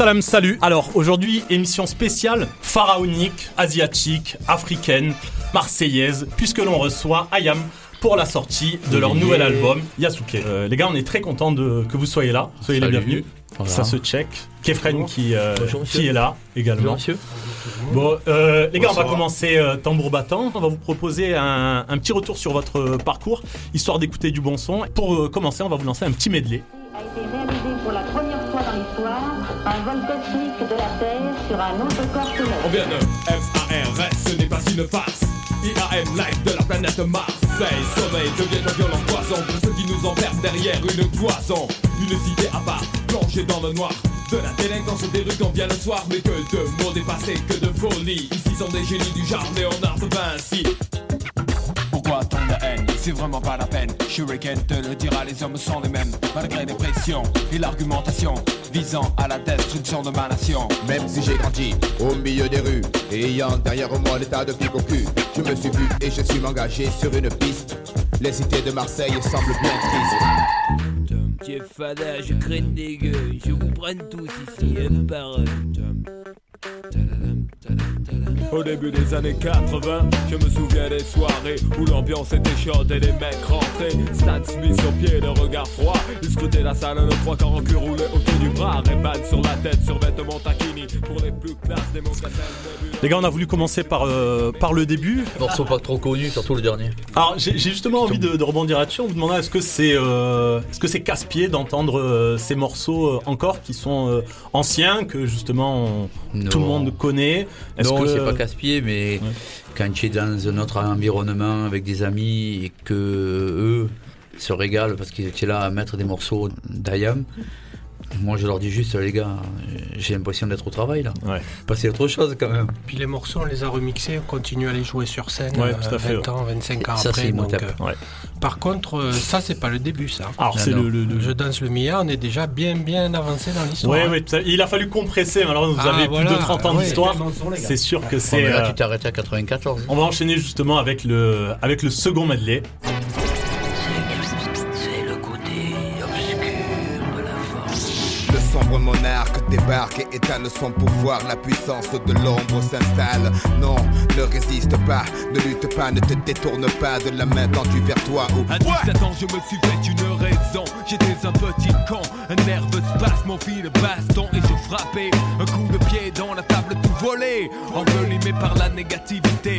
Salam, salut. Alors aujourd'hui, émission spéciale pharaonique, asiatique, africaine, marseillaise, puisque l'on reçoit Ayam pour la sortie de leur Yeah. nouvel album Yasuke. Euh, les gars, on est très content de que vous soyez là. Soyez les bienvenus. Voilà. Ça se check. Kefren qui, euh, Bonjour, qui est là également. monsieur. Bon, euh, les gars, on va commencer euh, tambour battant. On va vous proposer un, un petit retour sur votre parcours, histoire d'écouter du bon son. Pour commencer, on va vous lancer un petit medley. Un vol cosmique de la Terre sur un autre corps céleste. Combien de FARS, ce n'est pas une farce. IAM live de la planète Marseille. Sommeil devient un violent poison Pour ceux qui nous enferment derrière une cloison. Une cité à part, plongée dans le noir. De la délinquance des rues quand vient le soir. Mais que de mots dépassés, que de folie Ici sont des génies du genre Léonard de Vinci pourquoi tant de haine C'est vraiment pas la peine. Shuriken te le dira, les hommes sont les mêmes. Malgré les pressions et l'argumentation visant à la destruction de ma nation. Même si j'ai grandi au milieu des rues et ayant derrière moi l'état de pique au cul, je me suis vu et je suis engagé sur une piste. Les cités de Marseille semblent bien tristes. Chef Fada, je crains des gueux, je vous prends tous ici, un par un. Au début des années 80, je me souviens des soirées où l'ambiance était chaude et les mecs rentraient. Stan Smith sur pied, le regard froid. Ils scrutaient la salle, le trois quarts en cul roulé autour du bras. Ray-Ban sur la tête, sur vêtements taquini. Pour les plus classes, des. Les gars, on a voulu commencer par, euh, par le début. Morceau pas trop connu, surtout le dernier. Alors, j'ai j'ai justement envie de, de rebondir là-dessus. On vous demandant est-ce que c'est euh, est-ce que c'est casse-pied d'entendre euh, ces morceaux euh, encore qui sont euh, anciens que justement on-. Tout le monde connaît. Est-ce Non, que c'est pas casse-pied, mais quand tu es dans un autre environnement avec des amis et que eux se régalent parce qu'ils étaient là à mettre des morceaux d'Ayam, moi je leur dis juste, les gars, j'ai l'impression d'être au travail là. Ouais. Passer à autre chose quand même. Puis les morceaux, on les a remixés, on continue à les jouer sur scène Ouais, euh, tout à fait, 20 ans, 25 ans Ça, c'est après. donc, euh, Ouais. Par contre, euh, ça, c'est pas le début, ça. Alors c'est le, le- le- Je danse le Mia, on est déjà bien, bien avancé dans l'histoire. Hein. tout à- il a fallu compresser. Malheureusement, vous Ah, avez voilà. plus de 30 ans Ah, ouais. d'histoire. C'est sûr que c'est. là euh, tu t'es arrêté à 94. on va enchaîner justement avec le avec le second medley. Débarque et étale son pouvoir. La puissance de l'ombre s'installe. Non, ne résiste pas, ne lutte pas, ne te détourne pas de la main tendue vers toi. Ou À 17 ans, je me suis fait une raison. J'étais un petit con, un nerveux spasme, mon fil de baston et je frappais. Un coup de pied dans la table tout volé, envelimé par la négativité.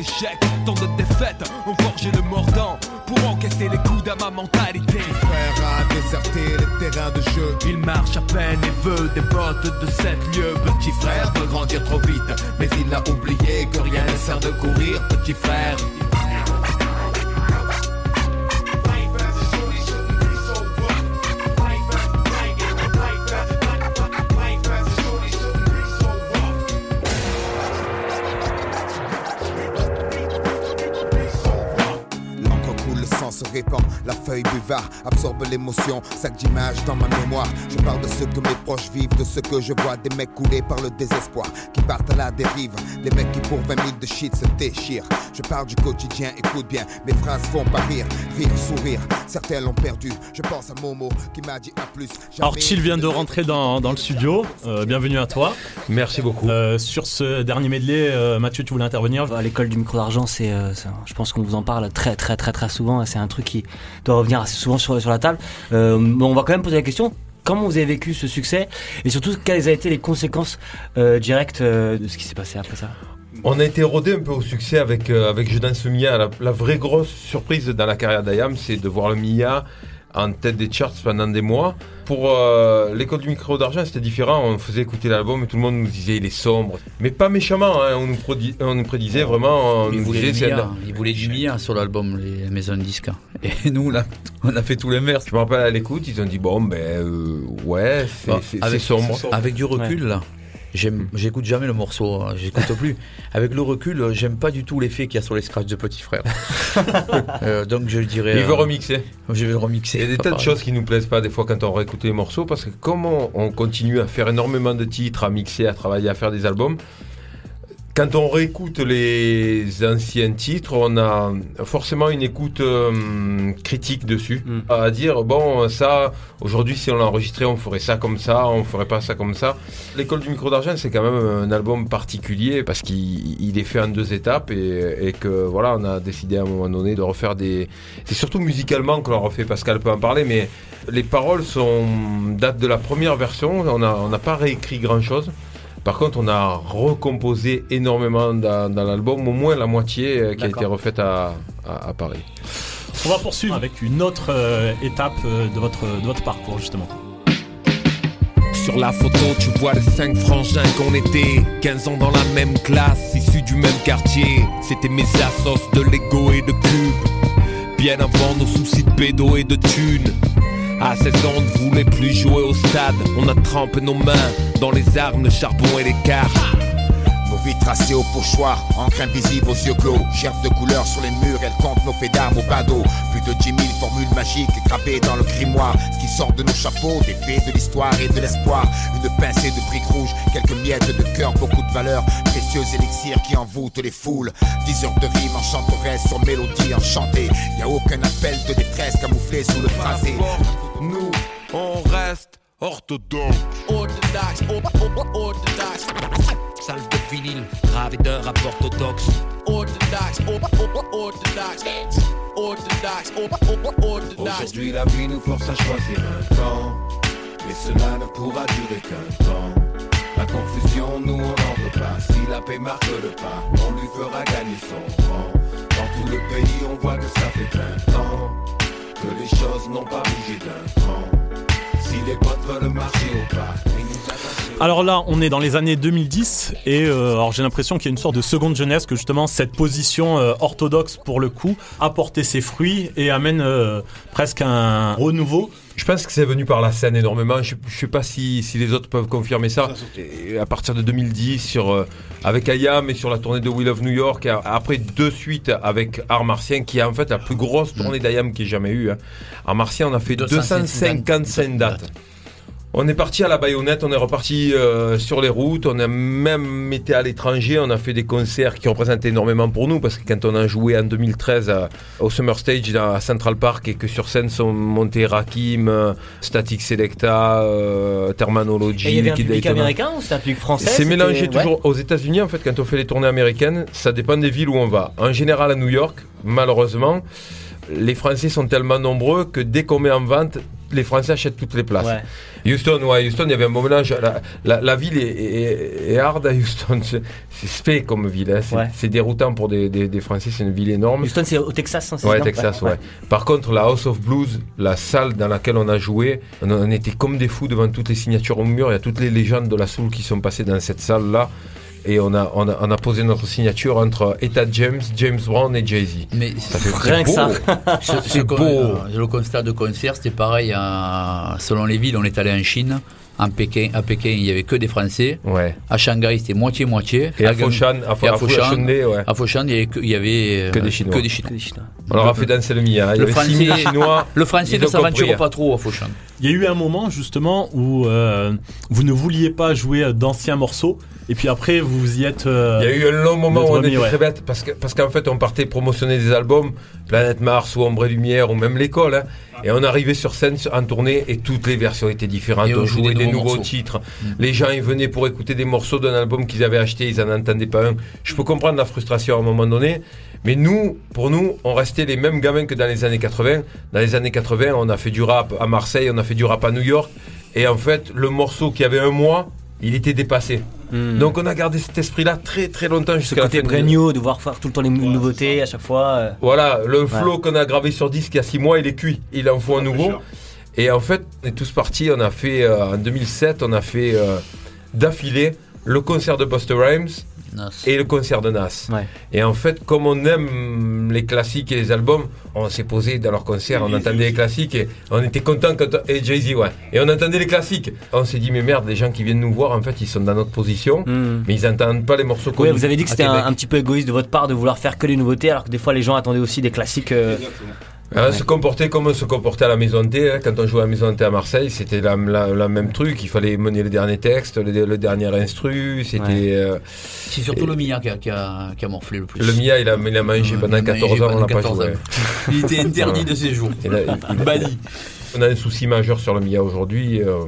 Tant d'échecs, tant de défaites, ont forgé le mordant pour encaisser les coups à ma mentalité. frère a déserté les terrains de jeu. Il marche à peine et veut des bottes de 7 lieues. Petit frère veut grandir trop vite, Mais il a oublié que rien ne sert de courir, petit frère. Répand, la feuille buvard absorbe l'émotion, sac d'images dans ma mémoire. Je parle de ce que mes proches vivent, de ce que je vois, des mecs coulés par le désespoir, qui partent à la dérive, des mecs qui pour 20 000 de shit se déchirent. Je parle du quotidien, écoute bien, mes phrases font pas rire, rire, sourire. Certains l'ont perdu, je pense à Momo qui m'a dit à plus. Alors Chill vient de rentrer dans, dans le studio. Euh, bienvenue à toi. Merci beaucoup. Euh, sur ce dernier medley, euh, Mathieu, tu voulais intervenir À l'école du micro d'argent, c'est, euh, je pense qu'on vous en parle très très très très souvent. C'est un truc qui doit revenir assez souvent sur, sur la table. Euh, on va quand même poser la question. Comment vous avez vécu ce succès et surtout quelles ont été les conséquences euh, directes euh, de ce qui s'est passé après ça? On a été rodé un peu au succès avec, euh, avec Je danse le Mia. La, la vraie grosse surprise dans la carrière d'Ayam, c'est de voir le Mia en tête des charts pendant des mois. Pour euh, l'école du micro d'argent, c'était différent. On faisait écouter l'album et tout le monde nous disait il est sombre. Mais pas méchamment, hein. on, nous prodi- on nous prédisait vraiment. On Ils nous voulaient, disait, du ils voulaient Mia sur l'album, les maisons de disques. Et nous, là, on a fait tout l'inverse. Je me rappelle à l'écoute, ils ont dit bon, ben euh, ouais, c'est sombre. Avec du recul, là, j'écoute jamais le morceau, hein, j'écoute plus. Avec le recul, euh, j'aime pas du tout l'effet qu'il y a sur les scratchs de Petit Frère. Euh, donc je le dirais. Il veut euh, remixer. Je vais remixer. Il y a des tas de choses qui nous plaisent pas des fois quand on réécoute les morceaux parce que comme on, on continue à faire énormément de titres, à mixer, à travailler, à faire des albums, quand on réécoute les anciens titres, on a forcément une écoute euh, critique dessus. Mm. À dire, bon, ça, aujourd'hui, si on l'enregistrait, on ferait ça comme ça, on ferait pas ça comme ça. L'école du micro d'argent, c'est quand même un album particulier parce qu'il il est fait en deux étapes et, et que voilà, on a décidé à un moment donné de refaire des. C'est surtout musicalement que l'on refait, Pascal peut en parler, mais les paroles sont datent de la première version. On n'a on n'a pas réécrit grand chose. Par contre, on a recomposé énormément dans, dans l'album, au moins la moitié euh, qui a été refaite à, à- à Paris. On va poursuivre avec une autre euh, étape euh, de votre, de votre parcours, justement. Sur la photo, tu vois les cinq frangins qu'on était. 15 ans dans la même classe, issus du même quartier. C'était mes assos de Lego et de cubes. Bien avant nos soucis de pédo et de thunes. À 16 ans, on ne voulait plus jouer au stade. On a trempé nos mains dans les armes, le charbon et les cartes. Nos vies tracées au pochoir, encre invisible aux yeux clos. Gerbes de couleurs sur les murs, elles comptent nos faits d'armes au badaud. Plus de 10 000 formules magiques gravées dans le grimoire. Ce qui sort de nos chapeaux, des faits de l'histoire et de l'espoir. Une pincée de briques rouges, quelques miettes de cœur, beaucoup de valeurs. Précieux élixirs qui envoûtent les foules. 10 heures de rimes enchanteresses sur mélodie enchantée. Y a aucun appel de détresse camouflé sous le phrasé. Nous, on reste orthodoxe. Orthodoxe, orthodoxe. Salve de vinyle, gravé d'un rap orthodoxe. Orthodoxe, orthodoxe. Orthodoxe, orthodoxe. Aujourd'hui la vie nous force à choisir un camp Mais cela ne pourra durer qu'un temps La confusion nous on n'en veut pas Si la paix marque le pas On lui fera gagner son rang Dans tout le pays on voit que ça fait 20 ans Que les choses n'ont pas bougé d'un cran Alors là, on est dans les années 2010 et euh, alors j'ai l'impression qu'il y a une sorte de seconde jeunesse que justement cette position euh, orthodoxe pour le coup a porté ses fruits et amène euh, presque un renouveau. Je pense que c'est venu par la scène énormément. Je ne sais pas si, si les autres peuvent confirmer ça. Et à partir de 2010, sur, euh, avec Ayam et sur la tournée de Will of New York, et après deux suites avec Art Martien, qui est en fait la plus grosse tournée d'Ayam qu'il ait jamais eue. Hein. Art Martien, on a fait 255 dates. On est parti à la baïonnette, on est reparti euh, sur les routes, on a même été à l'étranger, on a fait des concerts qui représentent énormément pour nous parce que quand on a joué en 2013 à- au Summer Stage à Central Park et que sur scène sont montés Rakim, euh, Static Selecta, euh, Terminology, il y avait un public américain ou c'était un public français C'est mélangé ouais. toujours aux États-Unis en fait quand on fait les tournées américaines, ça dépend des villes où on va. En général à New York, malheureusement, les Français sont tellement nombreux que dès qu'on met en vente, les Français achètent toutes les places. Ouais. Houston, ouais, Houston, il y avait un bon mélange. La, la- la ville est, est- est hard à Houston. C'est spé comme ville. hein. C'est Ouais. déroutant pour des, des- des Français. C'est une ville énorme. Houston, c'est au Texas, hein, c'est Ouais, Texas, ouais. Par contre, la House of Blues, la salle dans laquelle on a joué, on, on était comme des fous devant toutes les signatures au mur. Il y a toutes les légendes de la soul qui sont passées dans cette salle-là. Et on a, on, a, on a posé notre signature entre Etta James, James Brown et Jay-Z. Mais Ça fait Rien que ça. Ce, ce C'est con- beau. euh, le constat de concert, c'était pareil à- selon les villes. On est allé en Chine, en Pékin, à Pékin, il y avait que des Français. Ouais. À Shanghai, c'était moitié-moitié. Et à Foshan, à, Fo- Foshan, ouais. à Foshan, il y avait que, il y avait, euh, Que des Chinois. que des Chinois. Que des Chinois. On leur a fait danser le Mia. Il y Le français- 6000 Chinois. Le français ne s'aventure hein. pas trop à Foshan. Il y a eu un moment justement où euh, vous ne vouliez pas jouer d'anciens morceaux et puis après vous y êtes. euh, Il y a eu un long moment où on était ouais. très bête parce que parce qu'en fait on partait promotionner des albums, Planète Mars ou Ombre et Lumière ou même l'école, hein, et on arrivait sur scène en tournée et toutes les versions étaient différentes. Et on on jouait des des nouveaux titres. Les gens ils venaient pour écouter des morceaux d'un album qu'ils avaient acheté, ils en entendaient pas un. Je peux comprendre la frustration à un moment donné, mais nous, pour nous, on restait les mêmes gamins que dans les années 80. Dans les années 80, on a fait du rap à Marseille, on a fait du rap à New York, et en fait le morceau qui avait un mois, il était dépassé. Hmm. Donc on a gardé cet esprit-là très très longtemps jusqu'à la côté fin de- brand new, de voir faire tout le temps les nouveautés à chaque fois. euh, Voilà, le flow qu'on a gravé sur disque il y a 6 mois, il est cuit. Il en faut un nouveau. Et en fait, on est tous partis. On a fait euh, en 2007, on a fait euh, d'affilée le concert de Buster Rhymes Nas. et le concert de Nas. Ouais. Et en fait, comme on aime les classiques et les albums, on s'est posé dans leur concert, on entendait les classiques et on était content quand et Jay-Z ouais. Et on entendait les classiques. On s'est dit mais merde, les gens qui viennent nous voir en fait, ils sont dans notre position, hmm. mais ils entendent pas les morceaux Ouais, connus vous avez dit que c'était un petit peu égoïste de votre part de vouloir faire que les nouveautés, alors que des fois les gens attendaient aussi des classiques. euh, Hein, Se comporter comme on se comportait à la Maison T. hein. Quand on jouait à la Maison T à Marseille, c'était la, la- la même truc. Il fallait mener le dernier texte, le, le dernier instru. C'était Ouais. euh, C'est surtout le Mia qui a, qui, a, qui a morflé le plus. le Mia. Il a, il a mangé pendant il a mangé 14 ans. On l'a pas 14 joué. ans. Il était interdit de séjour. Il a- il- il- Banni. On a un souci majeur sur le Mia aujourd'hui. euh,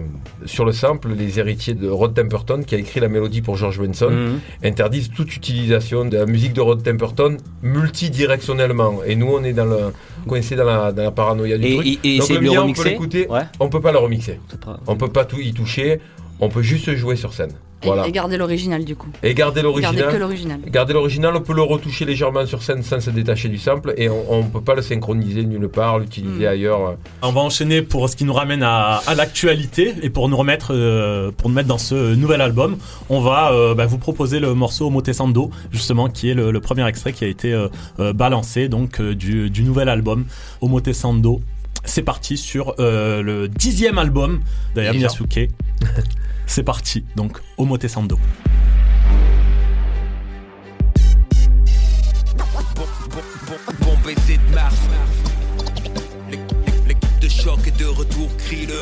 sur le sample, les héritiers de Rod Temperton, qui a écrit la mélodie pour George Benson, Mhm. interdisent toute utilisation de la musique de Rod Temperton multidirectionnellement. Et nous, on est dans le, coincé dans la, dans la paranoïa du Et, truc. et, et Donc le Mia, on peut l'écouter, Ouais. on peut pas le remixer. pas- On peut pas tout y toucher. On peut juste jouer sur scène. Et- Voilà. Et, garder l'original du coup. Et garder Garder que l'original. l'original. Garder l'original, on peut le retoucher légèrement sur scène sans se détacher du sample et on, on peut pas le synchroniser nulle part, l'utiliser Mm. ailleurs. On va enchaîner pour ce qui nous ramène à, à l'actualité et pour nous remettre, euh, pour nous mettre dans ce nouvel album, on va euh, bah, vous proposer le morceau Motesando, justement, qui est le, le premier extrait qui a été euh, balancé donc euh, du, du nouvel album Omotesando. C'est parti sur euh, le dixième album d'Ayam. Yasuke. C'est parti, donc Omotesando. Bon, baiser de Mars. De choc de retour, crie-le.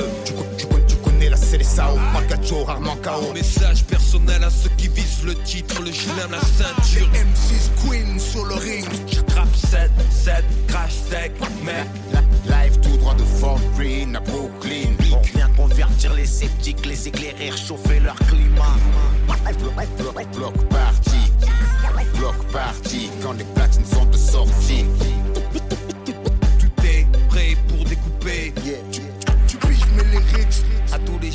Marcacho, rarement KO. Message personnel à ceux qui visent le titre, le chelem, la ceinture. M6 Queen sur le ring. Je trappe 7, 7, crash sec, mec. Live tout droit de Fort Green à Brooklyn. On vient convertir les sceptiques, les éclairer, chauffer leur climat. Bloc party, bloc party, quand les platines sont de sortie.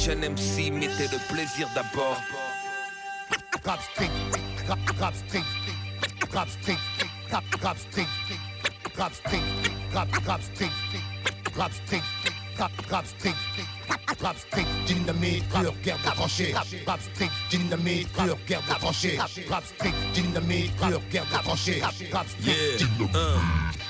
Jeunes MC, mettez le plaisir d'abord. Rap street, rap, rap street, rap street, rap, rap street, rap street, rap, rap street, rap street, rap, rap street, rap street, dynamite, pure guerre de tranchées. Rap street, dynamite, pure guerre de tranchées. Rap street, dynamite, pure guerre de tranchées. Rap street, Yeah.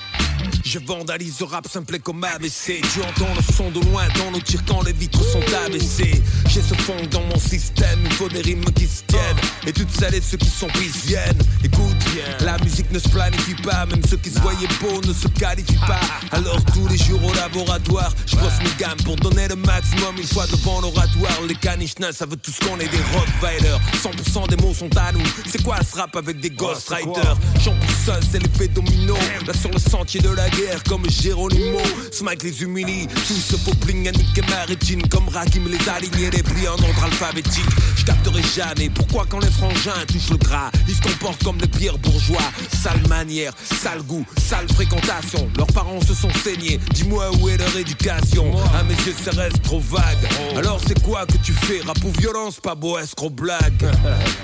Je vandalise le rap simple comme ABC Tu entends le son de loin dans nos tirs quand les vitres sont abaissées J'ai ce fond dans mon système, il faut des rimes qui se tiennent. Et toutes celles et ceux qui sont prises viennent. Écoute, la musique ne se planifie pas Même ceux qui se voyaient beaux ne se qualifient pas. Alors tous les jours au laboratoire Je brosse mes gammes pour donner le maximum. Une fois devant l'oratoire Les caniches ça veut tous qu'on est des Rottweilers. 100% des mots sont à nous. C'est quoi ce rap avec des ghostwriters? J'en pousse seul, c'est l'effet domino. Là sur le sentier de la comme Géronimo Smike les humilie, faux bling Annick et Maritine Comme Rakim les alignés, les plis en ordre alphabétique. Je capterai jamais pourquoi quand les frangins touchent le gras Ils se comportent comme des pires bourgeois. Sale manière, sale goût, sale fréquentation. Leurs parents se sont saignés, dis-moi où est leur éducation. À mes yeux ça reste trop vague. Alors c'est quoi que tu fais? Rap ou violence, pas beau escroc blague?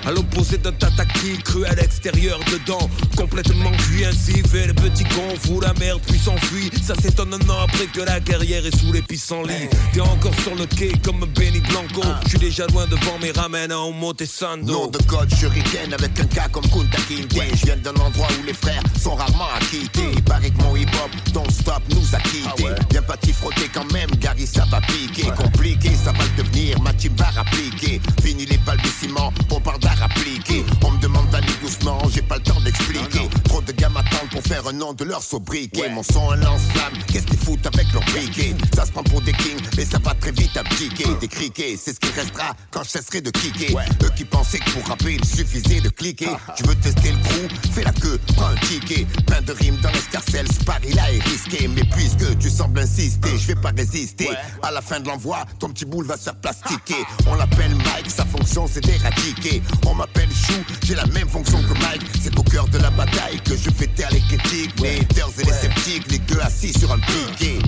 À l'opposé d'un tataki cru à l'extérieur dedans Complètement cuit ainsi fait le petit con. Fout la merde puis s'enfuit Ça s'étonne un an après que la guerrière est sous les pissenlits T'es encore sur le quai comme Benny Blanco. Je suis déjà loin devant mes ramen à Omote Sando Nom de code shuriken avec un cas comme Kunta Kinte. Je viens d'un endroit où les frères sont rarement acquittés. Il paraît que mon hip-hop, don't stop, nous a quittés. Viens pas t'y frotter quand même, Gary ça va piquer. Compliqué, ça va le devenir, ma team va rappliquer. Fini les balbutiements, on parle d'art appliqué. On me demande d'aller doucement, j'ai pas le temps d'expliquer. Trop de gammes attendent pour faire un nom de leur sobriquet Mon son un lance-flamme, qu'est-ce qu'ils foutent avec leur briquet? Ça se prend pour des kings, mais ça va très vite abdiquer. Des criquets, c'est ce qui restera quand je cesserai de kicker. Eux qui pensaient que pour rapper il suffisait de cliquer. Tu veux tester le crew, fais la queue, prends un ticket. Plein de rimes dans l'escarcelle, ce pari-là est risqué. Mais puisque tu sembles insister, je vais pas résister. À la fin de l'envoi, ton petit boule va se faire plastiquer. On l'appelle Mike, sa fonction c'est d'éradiquer. On m'appelle Chou, j'ai la même fonction que Mike. C'est au cœur de la bataille que je fais taire les critiques Les haters et les sceptiques, les deux assis sur un piquet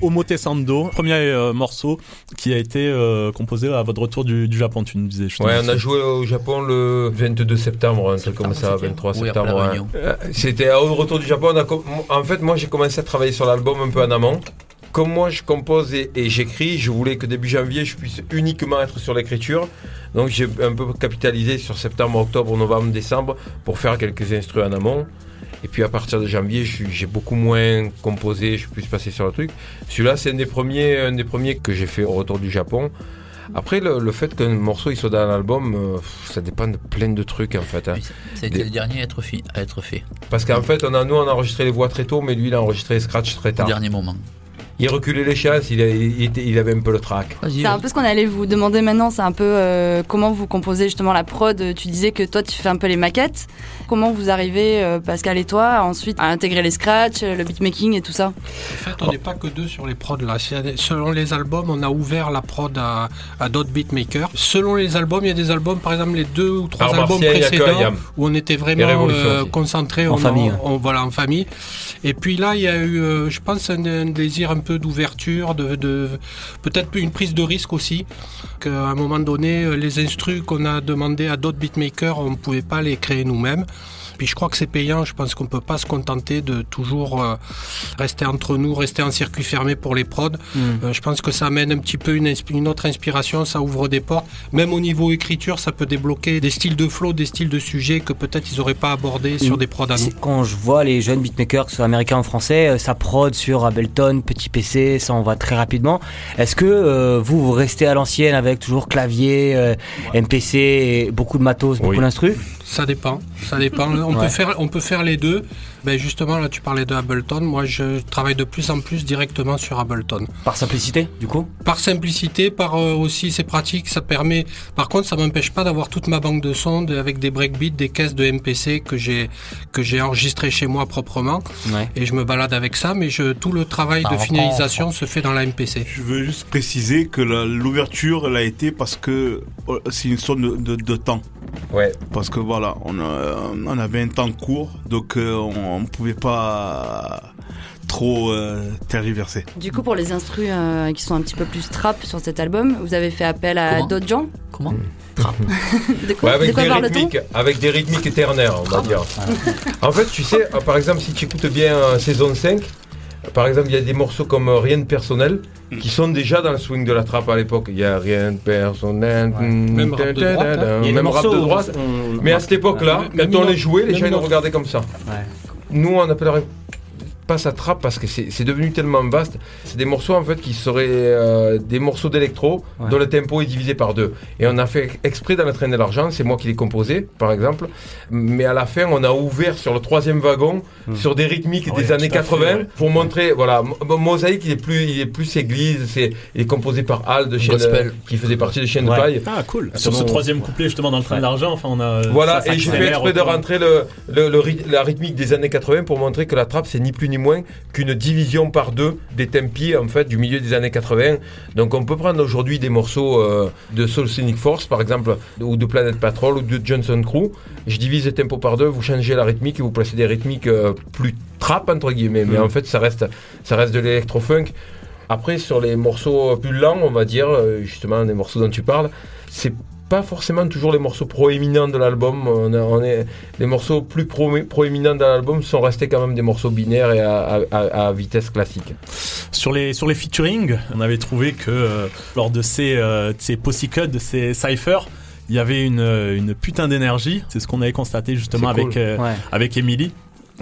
Omotesando, premier euh, morceau qui a été euh, composé à votre retour du, du Japon, tu nous disais. Ouais, on a joué au Japon le 22 septembre, un truc comme ça, c'était 23 Oui, après septembre. Euh, C'était au retour du Japon. on a com- en fait, moi, j'ai commencé à travailler sur l'album un peu en amont. Comme moi, je compose et, et j'écris, je voulais que début janvier, je puisse uniquement être sur l'écriture. Donc, j'ai un peu capitalisé sur septembre, octobre, novembre, décembre pour faire quelques instruments en amont. Et puis à partir de janvier, j'ai beaucoup moins composé, je suis plus passé sur le truc. Celui-là, c'est un des premiers, un des premiers que j'ai fait au retour du Japon. Après, le, le fait qu'un morceau il soit dans l'album, euh, ça dépend de plein de trucs en fait. hein. Ça a été Des- le dernier à être, fi- à être fait. Parce qu'en fait, on a, nous on a enregistré les voix très tôt, mais lui il a enregistré les scratchs très Au tard. dernier moment. Il reculait les chances, il, a- il était- il avait un peu le trac. C'est un peu ce qu'on allait vous demander maintenant, c'est un peu euh, comment vous composez justement la prod. Tu disais que toi tu fais un peu les maquettes. Comment vous arrivez, euh, Pascal et toi, ensuite à intégrer les scratchs, le beatmaking et tout ça? En fait, on n'est pas que deux sur les prods là. Selon les albums, on a ouvert la prod à, à d'autres beatmakers. Selon les albums, il y a des albums, par exemple les deux ou trois Alors, albums a précédents, où on était vraiment euh, aussi. concentrés En on- famille. voilà, en famille. Et puis là, il y a eu, euh, je pense, un, un désir un peu d'ouverture, peut-être une prise de risque aussi. Qu'à un moment donné, euh, les instrus qu'on a demandé à d'autres beatmakers, on ne pouvait pas les créer nous-mêmes. Puis je crois que c'est payant, je pense qu'on peut pas se contenter de toujours euh, rester entre nous, rester en circuit fermé pour les prods. Euh, je pense que ça amène un petit peu une, autre inspiration, ça ouvre des portes. Même au niveau écriture, ça peut débloquer des styles de flow, des styles de sujets que peut-être ils auraient pas abordés sur Mm. des prods à nous. Quand je vois les jeunes beatmakers, que ce soit américains ou français, euh, ça prod sur Ableton, petit PC, ça en va très rapidement. Est-ce que euh, vous, vous restez à l'ancienne avec toujours clavier, euh, MPC, et beaucoup de matos, beaucoup Oui. d'instrus Ça dépend, ça dépend. On, Ouais. peut faire, on peut faire les deux. Ben justement, là, tu parlais de Ableton. Moi, je travaille de plus en plus directement sur Ableton. Par simplicité, du coup? Par simplicité, par euh, aussi c'est pratique, ça permet. Par contre, ça m'empêche pas d'avoir toute ma banque de sons avec des breakbeats, des caisses de MPC que j'ai que j'ai enregistré chez moi proprement Ouais. et je me balade avec ça. Mais je, tout le travail de finalisation se fait dans la MPC. Je veux juste préciser que l'ouverture, elle a été parce que euh, c'est une sorte de, de- de temps. Ouais. Parce que voilà, on, avait un temps court, donc euh, on ne pouvait pas trop euh, tergiverser. Du coup, pour les instrus euh, qui sont un petit peu plus trap sur cet album, vous avez fait appel à d'autres gens? Comment? De quoi, Ouais, avec, de quoi des rythmiques, avec des rythmiques ternaires, on va dire. En fait, tu sais, euh, par exemple, si tu écoutes bien euh, saison 5, euh, par exemple, il y a des morceaux comme euh, Rien de personnel qui sont déjà dans le swing de la trappe à l'époque. Il y a Rien de personnel. mm, Même rap de droite, hein. da, Il y a des Même rap de où droite. on- Mais à cette époque-là, quand on les jouait, les gens nous regardaient comme ça. Ouais. Nous, on appellerait pas ça trap parce que c'est devenu tellement vaste. C'est des morceaux en fait qui seraient euh, des morceaux d'électro Ouais. dont le tempo est divisé par deux. Et on a fait exprès dans le train de l'argent, c'est moi qui l'ai composé par exemple. Mais à la fin, on a ouvert sur le troisième wagon sur des rythmiques Ouais, des années tout à fait, 80 ouais. pour montrer. Voilà, Mo- Mosaïque il est plus, il est plus église. C'est il est composé par Al de Gospel. qui faisait partie de Ouais. de paille. Ah cool. Ah, Sur ce troisième couplet justement dans le train Ouais. d'argent, enfin on a. Voilà, ça et j'ai fait exprès de rentrer le, le- le la rythmique des années 80 pour montrer que la trappe, c'est ni plus ni moins qu'une division par deux des tempi en fait du milieu des années 80. Donc on peut prendre aujourd'hui des morceaux euh, de Soul Scenic Force par exemple, ou de Planet Patrol ou de Johnson Crew. Je divise les tempos par deux, vous changez la rythmique et vous placez des rythmiques euh, plus trap entre guillemets, mais Mm. en fait ça reste, ça reste de l'électro-funk. Après, sur les morceaux plus lents, on va dire, euh, justement, les morceaux dont tu parles, c'est pas forcément toujours les morceaux proéminents de l'album. On a- on est, les morceaux plus pro- proéminents de l'album sont restés quand même des morceaux binaires et à, à- à- à vitesse classique. Sur les, sur les featuring, on avait trouvé que euh, lors de ces, euh, de ces Pussycut, de ces cyphers, il y avait une, euh, une putain d'énergie. C'est ce qu'on avait constaté justement avec, cool. euh, Ouais. avec Emily.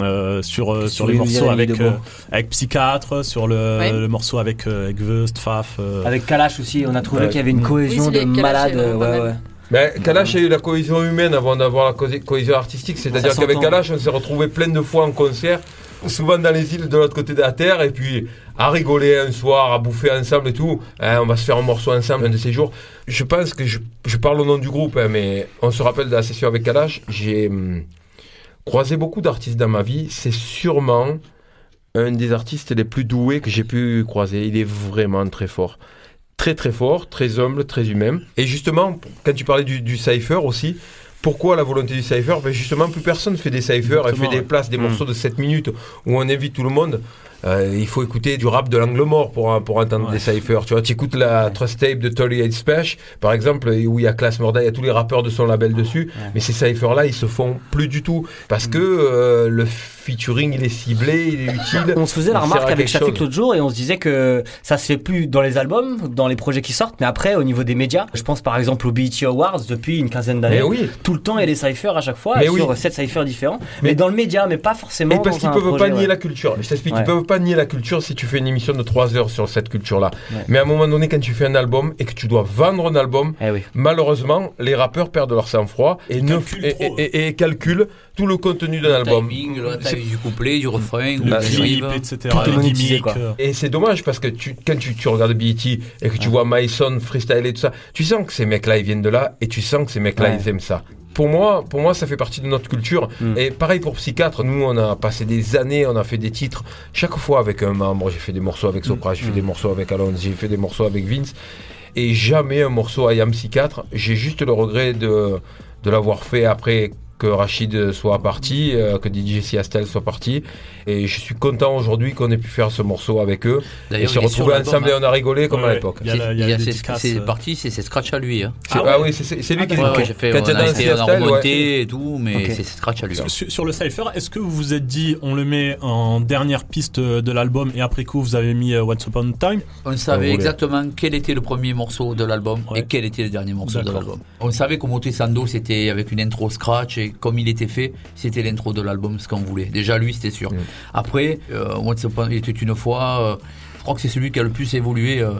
Euh, sur, euh, sur les morceaux avec, euh, avec Psychiatre, sur le, Ouais. le morceau avec, euh, avec Veust, Faf. euh, Avec Kalash aussi, on a trouvé Ouais. qu'il y avait une cohésion Oui, de malade. ouais. Mais Kalash a eu la cohésion humaine avant d'avoir la co- cohésion artistique, c'est-à-dire qu'avec. Kalash, on s'est retrouvé plein de fois en concert, souvent dans les îles de l'autre côté de la terre, et puis à rigoler un soir, à bouffer ensemble et tout. Hein, on va se faire un morceau ensemble un de ces jours. Je pense que je, je parle au nom du groupe, hein, mais on se rappelle de la session avec Kalash. J'ai hum, croisé beaucoup d'artistes dans ma vie. C'est sûrement un des artistes les plus doués que j'ai pu croiser. Il est vraiment très fort très très fort, très humble, très humain. Et justement, quand tu parlais du, du cypher aussi, pourquoi la volonté du cypher ben Justement, plus personne fait des cyphers et fait des places, des Mm. morceaux de 7 minutes où on invite tout le monde. Euh, il faut écouter du rap de l'angle mort pour, pour entendre Ouais. des cyphers. Tu vois, tu écoutes la Trust Tape de 38 Special, par exemple, où il y a Class Morda, il y a tous les rappeurs de son label dessus. Ouais. Mais ces cyphers-là, ils se font plus du tout. Parce Mm. que euh, le featuring, il est ciblé, il est utile. On se faisait la remarque avec Shafik l'autre jour et on se disait que ça se fait plus dans les albums, dans les projets qui sortent, mais après au niveau des médias. Je pense par exemple aux BET Awards depuis une quinzaine d'années. Oui. Tout le temps il y a des cyphers à chaque fois Mais sur oui. 7 cyphers différents. Mais- Mais, dans le média, mais pas forcément. Et parce qu'ils peuvent projet, pas nier ouais. la culture. Je t'explique, ils peuvent pas nier la culture si tu fais une émission de 3 heures sur cette culture-là. Ouais. Mais à un moment donné, quand tu fais un album et que tu dois vendre un album, Eh oui. malheureusement, les rappeurs perdent leur sang-froid et, ne, calculent et, trop. et- et- et calculent tout le contenu d'un album. timing, le C'est- timing du couplet, du refrain, clip, etc. Tout est quoi. Et c'est dommage parce que tu, quand tu, tu regardes BET et que tu vois Myson freestyle et tout ça, tu sens que ces mecs-là ils viennent de là et tu sens que ces mecs-là Ouais. ils aiment ça. Pour moi, pour moi, ça fait partie de notre culture. Mm. Et pareil pour Psychiatre, nous on a passé des années, on a fait des titres chaque fois avec un membre. J'ai fait des morceaux avec Sopra, j'ai fait des morceaux avec Alonso, j'ai fait des morceaux avec Vince. Et jamais un morceau I Am Psychiatre. J'ai juste le regret de, de l'avoir fait après que Rachid soit parti, euh, que DJ Siastel soit parti. Et je suis content aujourd'hui qu'on ait pu faire ce morceau avec eux. Et se retrouver ensemble et hein. on a rigolé comme Ouais, à ouais. l'époque. C'est euh. parti, c'est scratch à lui. Hein. C'est- Ah, oui, c'est- lui qui Ouais, ouais, fait. Quand on a, été- on a ouais. remonté et tout, mais Ok. c'est scratch à lui. hein. Sur, sur le Cypher, est-ce que vous vous êtes dit on le met en dernière piste de l'album et après coup vous avez mis euh, Once Upon a Time? On savait exactement quel était le premier morceau de l'album Ouais. et quel était le dernier morceau de l'album. On savait qu'au Moté Sando, c'était avec une intro scratch et comme il était fait, c'était l'intro de l'album, ce qu'on voulait. Déjà, lui, c'était sûr. Mm. Après, euh, Once Upon- était une fois, euh, crois que c'est celui qui a le plus évolué euh,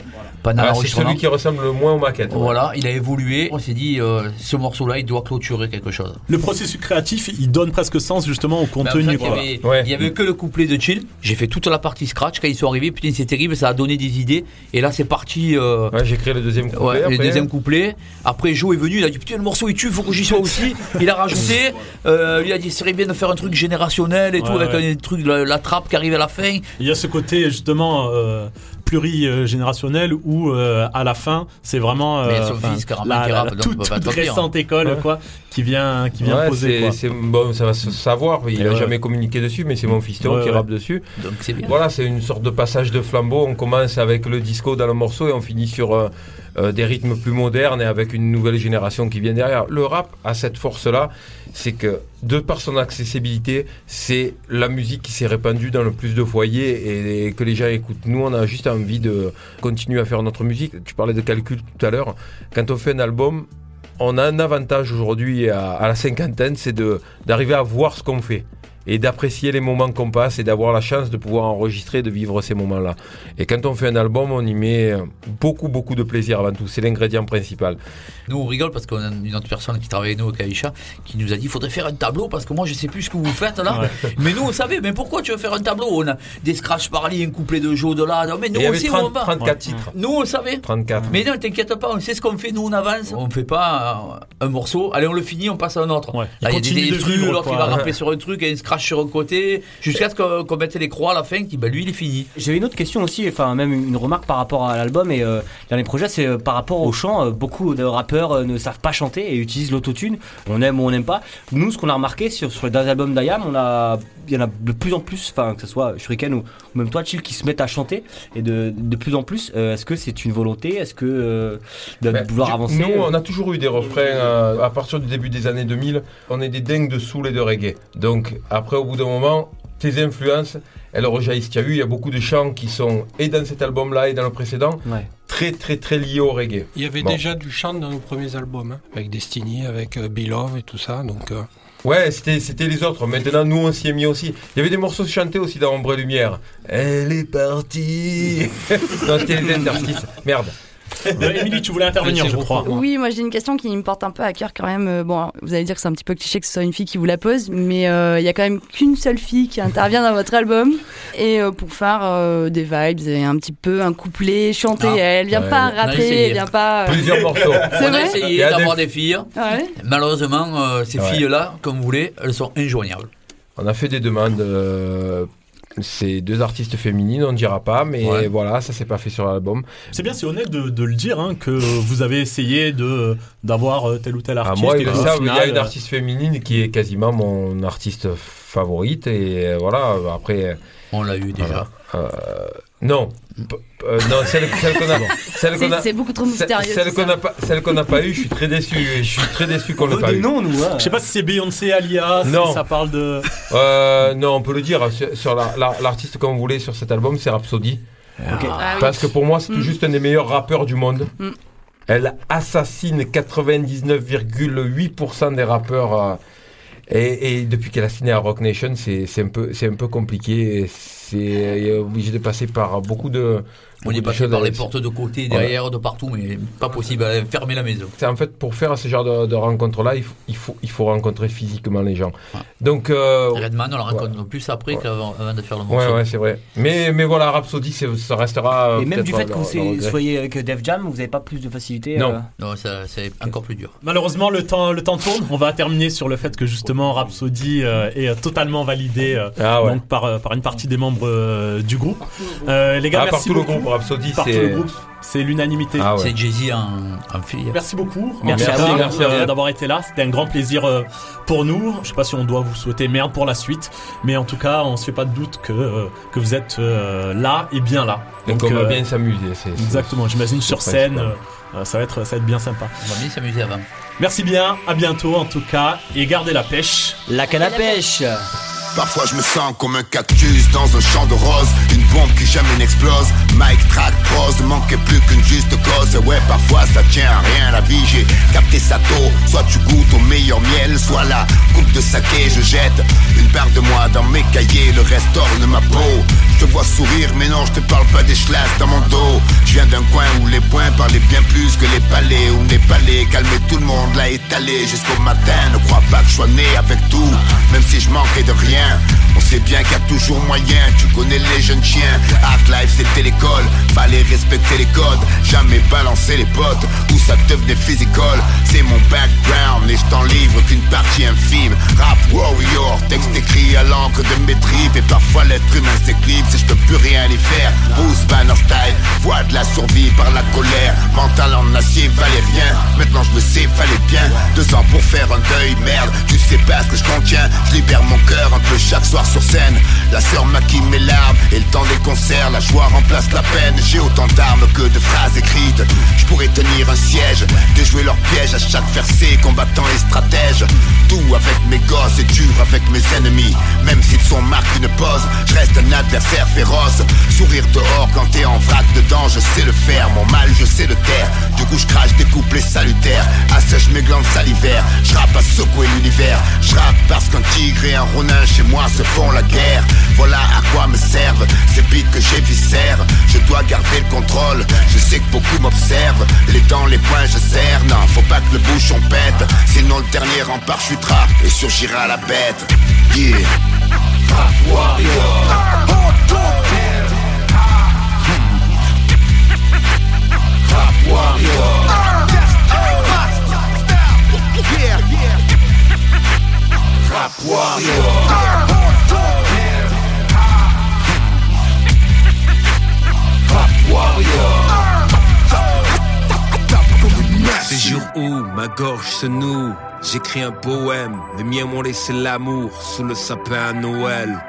pendant Ah, c'est celui qui ressemble le moins aux maquettes. ouais. Voilà, il a évolué. On s'est dit, euh, ce morceau-là, il doit clôturer quelque chose. Le processus créatif, il donne presque sens justement au Mais en contenu. fait, il y quoi. avait- Ouais. il y avait que le couplet de chill. J'ai fait toute la partie scratch quand ils sont arrivés. Putain, c'est terrible, ça a donné des idées. Et là, c'est parti. euh, Ouais, j'ai créé le deuxième couplet. Ouais, après. le deuxième couplet. Après, Joe est venu, il a dit Putain, le morceau il tue, faut que j'y sois aussi. il a rajouté, euh, lui a dit Ce serait bien de faire un truc générationnel et Ouais, tout, avec ouais. un truc, la, la trappe qui arrive à la fin. Il y a ce côté justement euh, plurigénérationnel où euh, à la fin c'est vraiment euh, la, toute, récente école Ouais. quoi qui vient qui vient Ouais, poser c'est- quoi. c'est bon, ça va se savoir. Il Et a ouais. jamais communiqué dessus, mais c'est mon fiston Ouais, qui ouais. rappe dessus. Donc c'est bien. Voilà, c'est une sorte de passage de flambeau. On commence avec le disco dans le morceau et on finit sur euh, des rythmes plus modernes et avec une nouvelle génération qui vient derrière. Le rap a cette force-là, c'est que de par son accessibilité, c'est la musique qui s'est répandue dans le plus de foyers et, que les gens écoutent. Nous, on a juste envie de continuer à faire notre musique. Tu parlais de calcul tout à l'heure. Quand on fait un album, on a un avantage aujourd'hui à, la cinquantaine, c'est d'arriver à voir ce qu'on fait et d'apprécier les moments qu'on passe et d'avoir la chance de pouvoir enregistrer, de vivre ces moments-là. Et quand on fait un album, on y met euh, beaucoup, beaucoup de plaisir avant tout. C'est l'ingrédient principal. Nous, on rigole parce qu'on a une autre personne qui travaille avec nous, Kaïcha, qui nous a dit il faudrait faire un tableau parce que moi, je sais plus ce que vous faites là. Mais nous, on savait, mais pourquoi tu veux faire un tableau? On a des scratch par ligne, un couplet de Joe de là. Non, mais nous, on sait où 30 on va. 34 titres. Nous, on le savait. 34. Mais non, t'inquiète pas, on sait ce qu'on fait, nous on avance. On fait pas euh, un morceau, allez on le finit, on passe à un autre. Ouais. Là, il y a des de trucs l'autre il va rapper sur un truc, et un scratch sur un côté, jusqu'à ce qu'on mette les croix à la fin, qui bah lui il est fini. J'avais une autre question aussi, enfin même une remarque par rapport à l'album et euh, dernier projet, c'est euh, par rapport au chant. Euh, beaucoup de rappeurs euh, ne savent pas chanter et utilisent l'autotune. On aime ou on n'aime pas. Nous, ce qu'on a remarqué sur, sur les derniers albums d'Ayam, on a, il y en a de plus en plus, enfin que ce soit Shuriken ou, ou même toi, Chill, qui se mettent à chanter et de, de plus en plus. Euh, Est-ce que c'est une volonté? Est-ce que euh, de Ben, vouloir du- avancer Nous, on a toujours eu des refrains euh, à partir du début des années 2000. On est des dingues de soul et de reggae. Donc, après, au bout d'un moment, tes influences, elles rejaillissent. Tu as vu, il y a beaucoup de chants qui sont, et dans cet album-là et dans le précédent, Ouais. très, très, très liés au reggae. Il y avait Bon. déjà du chant dans nos premiers albums, hein, avec Destiny, avec euh, Beloved et tout ça. Donc, euh, Ouais, c'était c'était les autres. Maintenant, nous, on s'y est mis aussi. Il y avait des morceaux chantés aussi dans Ombre et Lumière. Elle est partie. non, c'était les interstices. Merde. Euh, Émilie, tu voulais intervenir, je crois. Oui, moi j'ai une question qui me porte un peu à cœur quand même. Euh, Bon, vous allez dire que c'est un petit peu cliché que ce soit une fille qui vous la pose, mais euh, il y a quand même qu'une seule fille qui intervient dans votre album et euh, pour faire euh, des vibes et un petit peu un couplet chanté. Ah, elle vient pas rapper, elle vient pas. euh, Plusieurs morceaux. C'est on a vrai essayé d'avoir des- des... filles. Ouais. Malheureusement, euh, ces Ouais. filles-là, comme vous voulez, elles sont injoignables. On a fait des demandes. C'est deux artistes féminines, on ne dira pas, mais Ouais. voilà, ça s'est pas fait sur l'album. C'est bien, c'est honnête de, de le dire hein, que vous avez essayé de d'avoir euh, tel ou tel Ah, artiste. moi, et qu'au le savent, il y a une euh, artiste féminine qui est quasiment mon artiste favorite, et euh, voilà, après. On l'a eu déjà. Euh, non, euh, non, celle, celle qu'on a, celle qu'on C'est a, c'est beaucoup trop celle, mystérieux. celle qu'on n'a pas, celle qu'on n'a pas eu, je suis très déçu, je suis très déçu qu'on l'ait pas eu. Non, nous. hein. Je sais pas si c'est Beyoncé, Alia, Non. si ça parle de. Euh, non, on peut le dire, sur, sur la- la- l'artiste qu'on voulait sur cet album, c'est Rhapsody. Ah oui. Parce que pour moi, c'est tout Mm. juste un des meilleurs rappeurs du monde. Mm. Elle assassine 99,8% des rappeurs. euh, et, et depuis qu'elle a signé à Rock Nation, c'est c'est un, peu- c'est un peu compliqué. et c'est obligé de passer par beaucoup de. On est passé par les portes de côté, Ouais. derrière, de partout, mais pas possible, fermer la maison. C'est en fait pour faire ce genre de, de rencontres-là, il faut, il, faut, il faut rencontrer physiquement les gens. Donc. euh, Redman, on le rencontre plus après qu'avant avant de faire le Ouais, morceau. ouais, c'est vrai. Mais, mais voilà, Rhapsody, ça restera. euh, Et même du fait que vous soyez- avec Def Jam, vous n'avez pas plus de facilité Non. euh, Non, ça, c'est encore plus dur. Malheureusement, le temps, le temps tourne. On va terminer sur le fait que justement Rhapsody euh, est totalement validé euh, Ah ouais. donc par, par une partie des membres euh, du groupe. Euh, les gars, Ah, merci par tout le beaucoup. Rhapsody, Par tout c'est- le groupe, c'est l'unanimité. Ah ouais. C'est Jay-Z en, en fille. Merci beaucoup. Merci à cas, vous, merci à euh, vous. d'avoir été là. C'était un grand plaisir euh, pour nous. Je sais pas si on doit vous souhaiter merde pour la suite, mais en tout cas, on se fait pas de doute que euh, que vous êtes euh, là et bien là. Donc, on va euh, bien s'amuser. c'est- c'est- Exactement. J'imagine sur c'est scène, principal. euh, euh, ça va être ça va être bien sympa. On va bien s'amuser avant. Merci bien. À bientôt en tout cas et gardez la pêche. La canne à pêche. Parfois je me sens comme un cactus dans un champ de roses Une bombe qui jamais n'explose. Mike track prose, ne manquait plus qu'une juste cause. Ouais parfois ça tient à rien la vie. J'ai capté sa tôt. Soit tu goûtes au meilleur miel Soit la coupe de saké je jette Une barre de moi dans mes cahiers. Le reste orne ma peau. Je te vois sourire mais non je te parle pas des schlasses dans mon dos. Je viens d'un coin où les points parlaient bien plus que les palais Où les palais. Calmer tout le monde l'a étalé jusqu'au matin. Ne crois pas que je sois né avec tout Même si je manquais de rien. On sait bien qu'il y a toujours moyen. Tu connais les jeunes chiens Hard life c'était l'école. Fallait respecter les codes. Jamais balancer les potes Où ça devenait physical? C'est mon background. Et je t'en livre qu'une partie infime. Rap warrior Texte écrit à l'encre de mes tripes. Et parfois l'être humain s'éclipse Et je peux plus rien y faire. Bruce Banner style Voix de la survie par la colère. Mental en acier valait rien. Maintenant je le sais fallait bien. Deux ans pour faire un deuil merde. Tu sais pas ce que je contiens. Je libère mon cœur un peu chaque soir sur scène. La sœur maquille mes larmes Et le temps des concerts La joie remplace la peine. J'ai autant d'armes que de phrases écrites. Je pourrais tenir un siège Déjouer leurs pièges. À chaque versé Combattant et stratège. Tout avec mes gosses et dur avec mes ennemis. Même s'ils sont marqués une pause Je reste un adversaire féroce. Sourire dehors quand t'es en vrac dedans Je sais le faire, mon mal je sais le taire. Du coup je crache des couplets salutaires. Assèche mes glandes salivaires Je rappe à secouer l'univers. Je rappe parce qu'un tigre et un ronin chez moi se font la guerre. Voilà à quoi me servent ces beats que j'ai viscères. Je dois garder le contrôle. Je sais que beaucoup m'observent. Les dents, les poings je serre. Non faut pas que le bouchon pète. Sinon le dernier rempart chutera Et surgira la bête. Yeah. Rap warrior warrior Ces jours où ma gorge se noue, j'écris un poème. Les miens m'ont laissé l'amour sous le sapin à Noël.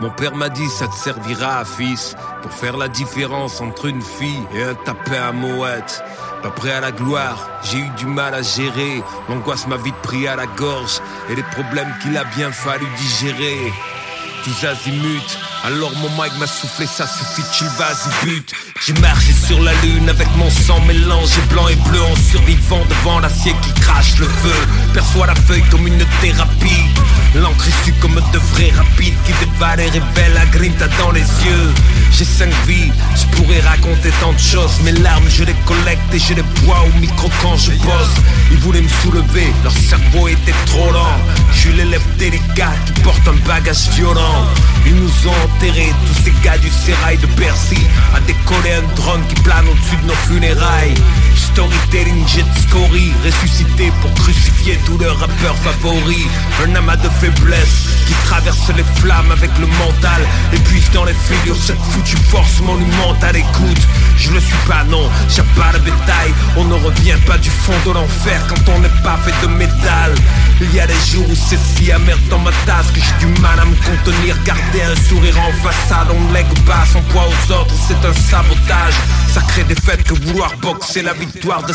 Mon père m'a dit ça te servira, fils, pour faire la différence entre une fille et un tapin à mouette. Pas prêt à la gloire, j'ai eu du mal à gérer. L'angoisse m'a vite pris à la gorge et les problèmes qu'il a bien fallu digérer tous azimuts. Alors mon mic m'a soufflé, ça suffit, chill, vas-y. J'ai marché sur la lune avec mon sang mélangé blanc et bleu en survivant devant l'acier qui crache le feu. Perçois la feuille comme une thérapie. L'encre issue comme de vrais rapides qui dévalent et révèlent la grinta dans les yeux. J'ai cinq vies, je pourrais raconter tant de choses. Mes larmes, je les collecte et je les bois au micro quand je pose. Ils voulaient me soulever, leur cerveau était trop lent. Je suis l'élève délicat qui porte un bagage violent. Ils nous ont enterrés, tous ces gars du sérail de Bercy. À décoller un drone qui plane au-dessus de nos funérailles. Storytelling, jet scory, ressuscité pour crucifier tous leurs rappeurs favoris. Un amas de faiblesse qui traverse les flammes avec le mental. Et puis dans les figures, cette foutue force monumentale. Écoute, je le suis pas, non, j'ai pas le bétail. On ne revient pas du fond de l'enfer quand on n'est pas fait de métal. Il y a des jours où c'est si amer dans ma tasse que j'ai du mal à me contenir. Garder un sourire en façade, on lègue pas son poids aux autres, c'est un sabotage. Sacré défaite que vouloir boxer la victoire de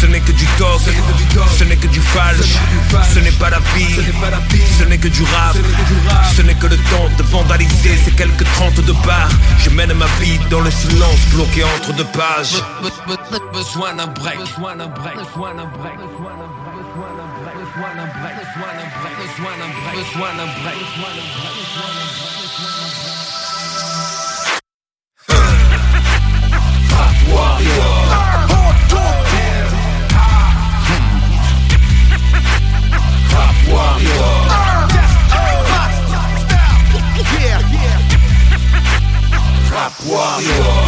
ce n'est que du torse, ce n'est que du falche. Ce n'est pas la vie, ce n'est que du rap. Ce n'est que le temps de vandaliser ces quelques trente de bars. Je mène ma vie dans le silence, bloqué entre deux pages. Besoin d'un break. Cuatro.